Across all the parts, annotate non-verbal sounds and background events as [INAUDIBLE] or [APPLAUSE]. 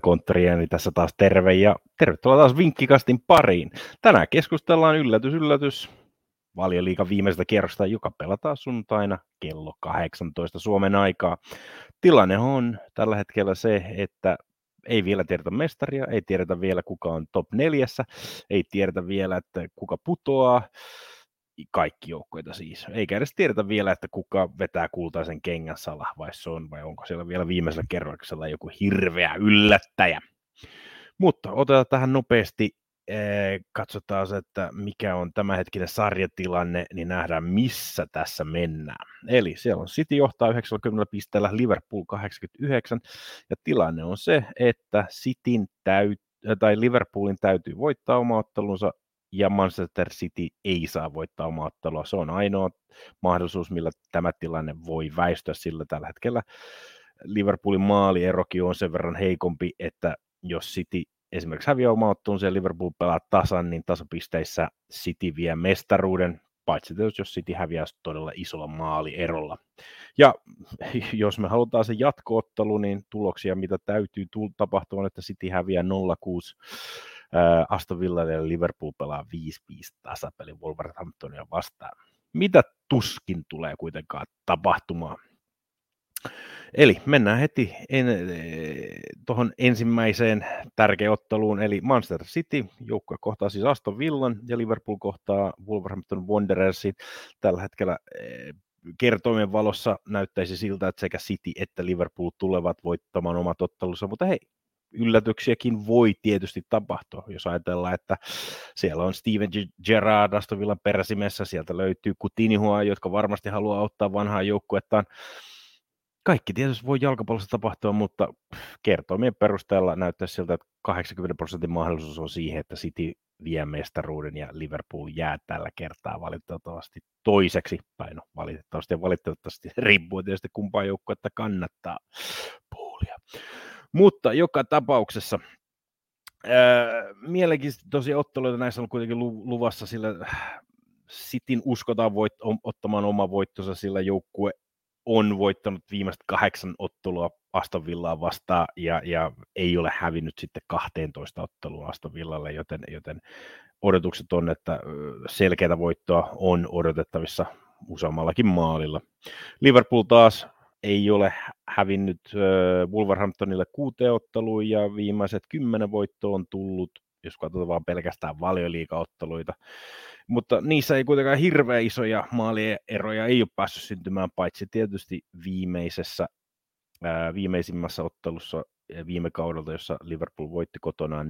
konttoria, niin tässä taas terve ja tervetuloa taas vinkkikastin pariin. Tänään keskustellaan yllätys, yllätys, valioliikan viimeisestä kierrosta, joka pelataan sunnuntaina kello 18 Suomen aikaa. Tilanne on tällä hetkellä se, että ei vielä tiedetä mestaria, ei tiedetä vielä kuka on top neljässä, ei tiedetä vielä, että kuka putoaa, kaikki joukkoita siis. Eikä edes tiedetä vielä, että kuka vetää kultaisen kengän Salah vai se on, vai onko siellä vielä viimeisellä kerroksella joku hirveä yllättäjä. Mutta otetaan tähän nopeasti, katsotaan se, että mikä on tämänhetkinen sarjatilanne, niin nähdään missä tässä mennään. Eli siellä on City johtaa 90 pisteellä, Liverpool 89, ja tilanne on se, että Cityn täytyy tai Liverpoolin täytyy voittaa oma ottelunsa ja Manchester City ei saa voittaa omaa ottelua. Se on ainoa mahdollisuus, millä tämä tilanne voi väistyä sillä tällä hetkellä. Liverpoolin maalierokin on sen verran heikompi, että jos City esimerkiksi häviää oma ottelun ja Liverpool pelaa tasan, niin tasapisteissä City vie mestaruuden, paitsi jos City häviää todella isolla maalierolla. Ja [LAUGHS] jos me halutaan se jatkoottelu, niin tuloksia, mitä täytyy tapahtua, että City häviää 0-6 Aston Villa ja Liverpool pelaa 5-5 tasapeli Wolverhamptonia vastaan. Mitä tuskin tulee kuitenkaan tapahtumaan. Eli mennään heti en, e, tuohon ensimmäiseen tärkeään otteluun, eli Manchester City, joukkue kohtaa siis Aston Villan ja Liverpool kohtaa Wolverhampton Wanderersin. Tällä hetkellä e, kertoimen valossa näyttäisi siltä, että sekä City että Liverpool tulevat voittamaan omat ottelunsa, mutta hei, yllätyksiäkin voi tietysti tapahtua, jos ajatellaan, että siellä on Steven Gerrard Aston Villan peräsimessä, sieltä löytyy Coutinhoa, jotka varmasti haluaa ottaa vanhaa joukkuettaan. Kaikki tietysti voi jalkapallossa tapahtua, mutta kertoimien perusteella näyttää siltä, että 80 prosentin mahdollisuus on siihen, että City vie mestaruuden ja Liverpool jää tällä kertaa valitettavasti toiseksi, tai no valitettavasti ja valitettavasti riippuu tietysti kumpaa joukkuetta kannattaa puulia. Mutta joka tapauksessa mielenkiintoisia tosi otteluita näissä on kuitenkin luvassa, sillä Sitin uskotaan voit, ottamaan oma voittonsa, sillä joukkue on voittanut viimeiset kahdeksan ottelua Aston Villaa vastaan ja, ja ei ole hävinnyt sitten 12 ottelua Aston Villalle, joten, joten odotukset on, että selkeätä voittoa on odotettavissa useammallakin maalilla. Liverpool taas ei ole hävinnyt Wolverhamptonille kuuteen otteluun ja viimeiset kymmenen voittoa on tullut, jos katsotaan vaan pelkästään valioliikaotteluita. Mutta niissä ei kuitenkaan hirveän isoja maalieroja ei ole päässyt syntymään, paitsi tietysti viimeisessä, ää, viimeisimmässä ottelussa viime kaudelta, jossa Liverpool voitti kotonaan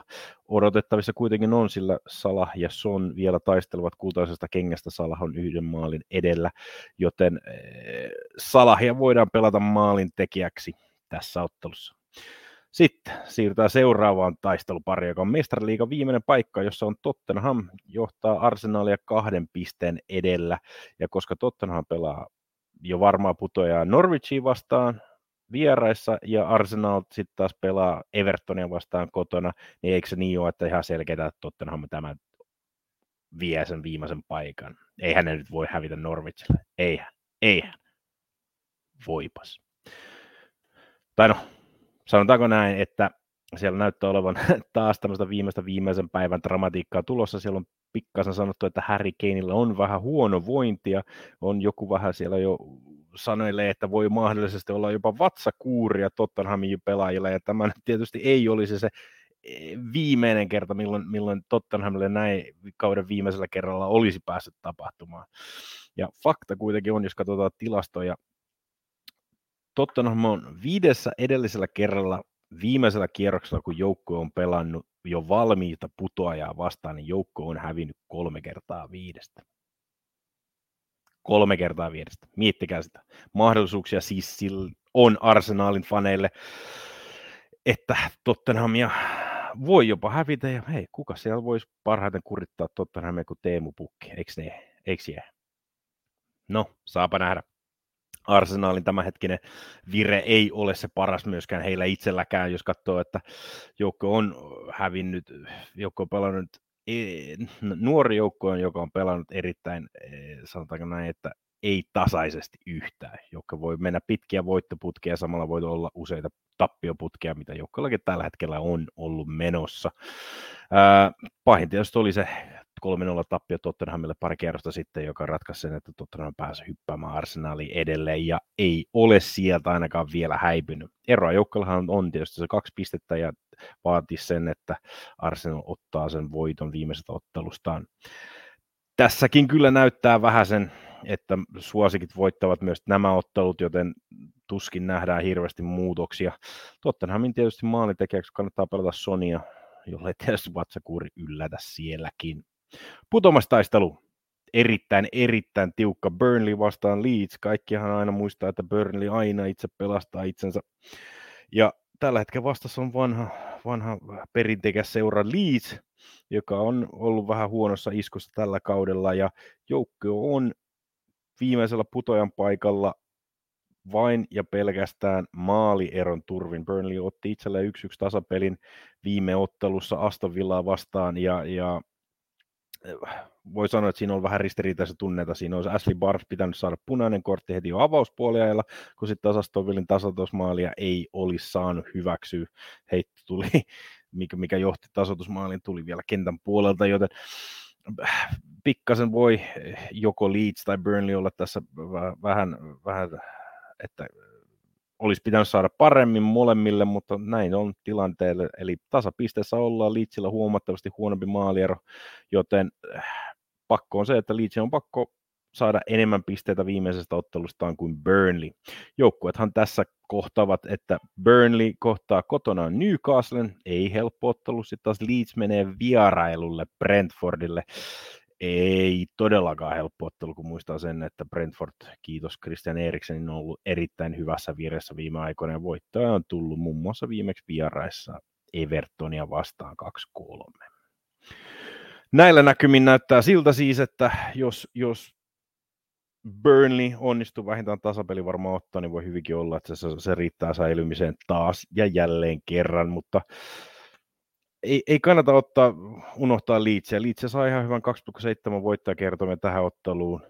4-0. Odotettavissa kuitenkin on, sillä Salah ja Son vielä taistelevat kultaisesta kengästä. Salah on yhden maalin edellä, joten eh, Salahia voidaan pelata maalin tekijäksi tässä ottelussa. Sitten siirrytään seuraavaan taistelupariin, joka on Mestariliigan viimeinen paikka, jossa on Tottenham, johtaa Arsenalia kahden pisteen edellä. Ja koska Tottenham pelaa jo varmaa putoja Norwichiin vastaan, vieraissa ja Arsenal sitten taas pelaa Evertonia vastaan kotona, niin eikö se niin ole, että ihan selkeää, että Tottenham tämä vie sen viimeisen paikan. Eihän ne nyt voi hävitä Norwichille. Eihän. Eihän. Voipas. Tai no, sanotaanko näin, että siellä näyttää olevan [LAUGHS] taas tämmöistä viimeistä viimeisen päivän dramatiikkaa tulossa. Siellä on pikkasen sanottu, että Harry Kaneilla on vähän huono vointia. On joku vähän siellä jo sanoilee, että voi mahdollisesti olla jopa vatsakuuria Tottenhamin pelaajilla, ja tämä tietysti ei olisi se e, viimeinen kerta, milloin, milloin Tottenhamille näin kauden viimeisellä kerralla olisi päässyt tapahtumaan. Ja fakta kuitenkin on, jos katsotaan tilastoja, Tottenham on viidessä edellisellä kerralla viimeisellä kierroksella, kun joukko on pelannut jo valmiita putoajaa vastaan, niin joukko on hävinnyt kolme kertaa viidestä kolme kertaa vierestä. Miettikää sitä. Mahdollisuuksia siis on Arsenalin faneille, että Tottenhamia voi jopa hävitä, ja hei, kuka siellä voisi parhaiten kurittaa Tottenhamia kuin Teemu Pukki, eikö ne, eikö jää? No, saapa nähdä. Arsenalin tämänhetkinen vire ei ole se paras myöskään heillä itselläkään, jos katsoo, että joukko on hävinnyt, joukko on pelannut nuori joukko on, joka on pelannut erittäin, sanotaanko näin, että ei tasaisesti yhtään. Joka voi mennä pitkiä voittoputkia samalla voi olla useita tappioputkia, mitä joukkueellakin tällä hetkellä on ollut menossa. Pahin tietysti oli se 3-0 tappio Tottenhamille pari kerrosta sitten, joka ratkaisi sen, että Tottenham pääsi hyppäämään Arsenaliin edelleen ja ei ole sieltä ainakaan vielä häipynyt. Eroa joukkueellahan on tietysti se kaksi pistettä ja vaati sen, että Arsenal ottaa sen voiton viimeisestä ottelustaan. Tässäkin kyllä näyttää vähän sen, että suosikit voittavat myös nämä ottelut, joten tuskin nähdään hirveästi muutoksia. Tottenhamin tietysti maalitekijäksi kannattaa pelata Sonia, jolle tietysti vatsakuuri yllätä sielläkin. Putomastaistelu. Erittäin, erittäin tiukka Burnley vastaan Leeds. Kaikkihan aina muistaa, että Burnley aina itse pelastaa itsensä. Ja tällä hetkellä vastassa on vanha, vanha perinteikäs seura Leeds, joka on ollut vähän huonossa iskussa tällä kaudella, ja joukko on viimeisellä putojan paikalla vain ja pelkästään maalieron turvin. Burnley otti itselleen 1-1 tasapelin viime ottelussa Aston Villaa vastaan, ja, ja voi sanoa, että siinä on vähän ristiriitaisia tunneita. Siinä olisi Ashley Barnes pitänyt saada punainen kortti heti jo avauspuoliajalla, kun sitten taas Aston tasoitusmaalia ei olisi saanut hyväksyä. Heitto tuli, [LAUGHS] mikä, mikä johti tasoitusmaalin, tuli vielä kentän puolelta, joten pikkasen voi joko Leeds tai Burnley olla tässä vähän, vähän että olisi pitänyt saada paremmin molemmille, mutta näin on tilanteelle. Eli tasapisteessä ollaan Leedsillä huomattavasti huonompi maaliero, joten äh, pakko on se, että Leeds on pakko saada enemmän pisteitä viimeisestä ottelustaan kuin Burnley. Joukkuethan tässä kohtavat, että Burnley kohtaa kotona Newcastlen, ei helppo ottelu, sitten taas Leeds menee vierailulle Brentfordille ei todellakaan helppo ottelu, kun muistaa sen, että Brentford, kiitos Christian Eriksenin, on ollut erittäin hyvässä vireessä viime aikoina, ja voittaja on tullut muun muassa viimeksi vieraissa Evertonia vastaan 2-3. Näillä näkymin näyttää siltä siis, että jos, jos Burnley onnistuu vähintään tasapeli varmaan ottaa, niin voi hyvinkin olla, että se, se riittää säilymiseen taas ja jälleen kerran, mutta ei, ei kannata ottaa, unohtaa Leedsia. Leeds sai ihan hyvän 2,7 voittajakertoimen tähän otteluun,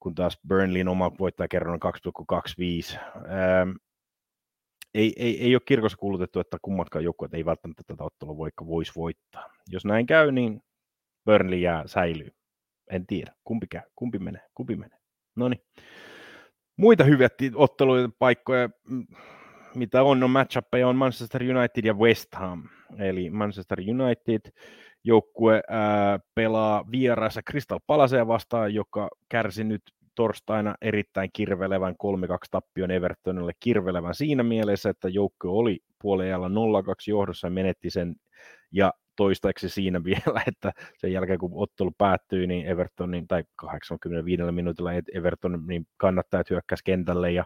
kun taas Burnleyn oma voittajakertoimen 2,25. Ähm, ei, ei, ei ole kirkossa kuulutettu, että kummatkaan joukkueet ei välttämättä tätä ottelua voikka voisi voittaa. Jos näin käy, niin Burnley jää säilyy. En tiedä, kumpi käy, kumpi menee, kumpi menee. No niin. Muita hyviä otteluja, paikkoja, mm, mitä on, on matchappeja on Manchester United ja West Ham. Eli Manchester United joukkue ää, pelaa vieraassa Crystal Palacea vastaan, joka kärsi nyt torstaina erittäin kirvelevän 3-2 tappion Evertonille kirvelevän siinä mielessä, että joukko oli puolella 0-2 johdossa ja menetti sen ja toistaiseksi siinä [LAUGHS] vielä, että sen jälkeen kun ottelu päättyi, niin Evertonin, tai 85 minuutilla Everton niin kannattajat hyökkäsi kentälle ja,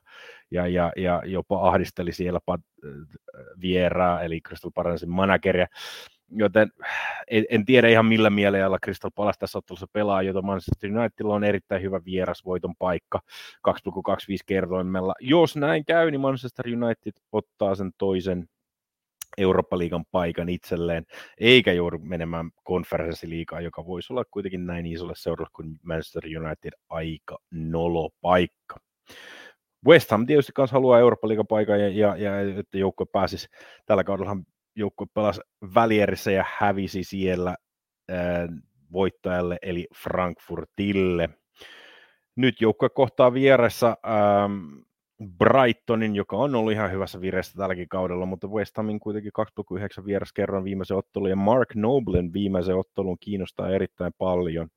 ja, ja, ja jopa ahdisteli siellä vieraa, eli Crystal Palacein manageria. Joten en, en tiedä ihan millä mielellä Crystal Palace tässä ottelussa pelaa, jota Manchester Unitedilla on erittäin hyvä vierasvoiton paikka 2,25 kertoimella. Jos näin käy, niin Manchester United ottaa sen toisen Eurooppa-liigan paikan itselleen, eikä joudu menemään konferenssiliigaan, joka voisi olla kuitenkin näin isolle seuralle kuin Manchester United aika nolo paikka. West Ham tietysti myös haluaa Eurooppa-liigan paikan ja, ja, ja että joukkue pääsisi, tällä kaudella joukkue pelasi välierissä ja hävisi siellä ää, voittajalle eli Frankfurtille. Nyt joukkue kohtaa vieressä ähm, Brightonin, joka on ollut ihan hyvässä vireessä tälläkin kaudella, mutta West Hamin kuitenkin 2,9 vieras kerran viimeisen ottelun, ja Mark Noblen viimeisen ottelun kiinnostaa erittäin paljon.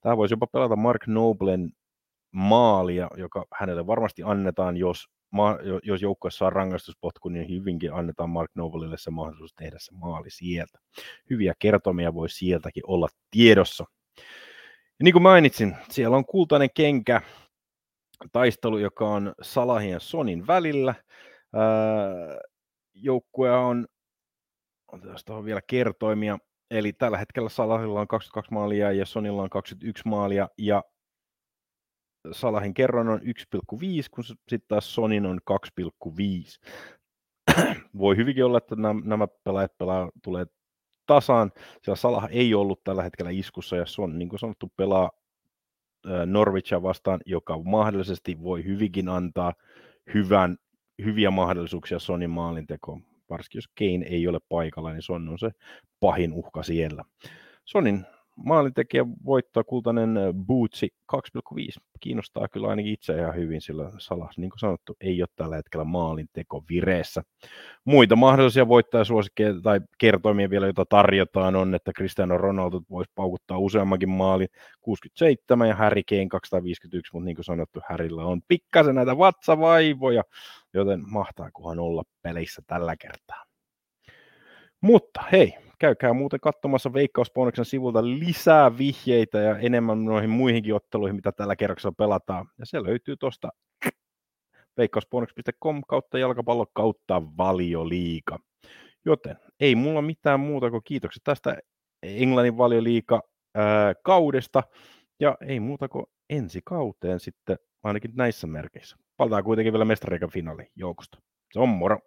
Tämä voisi jopa pelata Mark Noblen maalia, joka hänelle varmasti annetaan, jos, jos joukkue saa rangaistuspotku, niin hyvinkin annetaan Mark Noblelle se mahdollisuus tehdä se maali sieltä. Hyviä kertomia voi sieltäkin olla tiedossa. Ja niin kuin mainitsin, siellä on kultainen kenkä, taistelu, joka on Salahin ja Sonin välillä. joukkue on, otetaan tuohon vielä kertoimia, eli tällä hetkellä Salahilla on 22 maalia ja Sonilla on 21 maalia, ja Salahin kerran on 1,5, kun sitten taas Sonin on 2,5. [CLEARS THROAT] Voi hyvinkin olla, että nämä, nämä pelaajat pelaa, tulee tasaan, sillä Salah ei ollut tällä hetkellä iskussa, ja Son, niin kuin sanottu, pelaa Norwichia vastaan, joka mahdollisesti voi hyvinkin antaa hyvän, hyviä mahdollisuuksia Sonin maalintekoon. Varsinkin jos Kane ei ole paikalla, niin Son on se pahin uhka siellä. Sonin maalintekijä voittaa kultainen Bootsi 2,5. Kiinnostaa kyllä ainakin itse ihan hyvin, sillä Salas, niin kuin sanottu, ei ole tällä hetkellä maalinteko vireessä. Muita mahdollisia voittajasuosikkeja tai kertoimia vielä, joita tarjotaan, on, että Cristiano Ronaldo voisi paukuttaa useammankin maalin 67 ja Harry Kane 251, mutta niin kuin sanottu, Harrylla on pikkasen näitä vatsavaivoja, joten mahtaakohan olla peleissä tällä kertaa. Mutta hei, käykää muuten katsomassa Veikkausbonuksen sivulta lisää vihjeitä ja enemmän noihin muihinkin otteluihin, mitä tällä kerroksella pelataan. Ja se löytyy tuosta veikkausbonus.com kautta jalkapallo kautta valioliika. Joten ei mulla mitään muuta kuin kiitokset tästä Englannin valioliika kaudesta. Ja ei muuta kuin ensi kauteen sitten ainakin näissä merkeissä. Palataan kuitenkin vielä mestareikan finaali joukosta. Se on moro!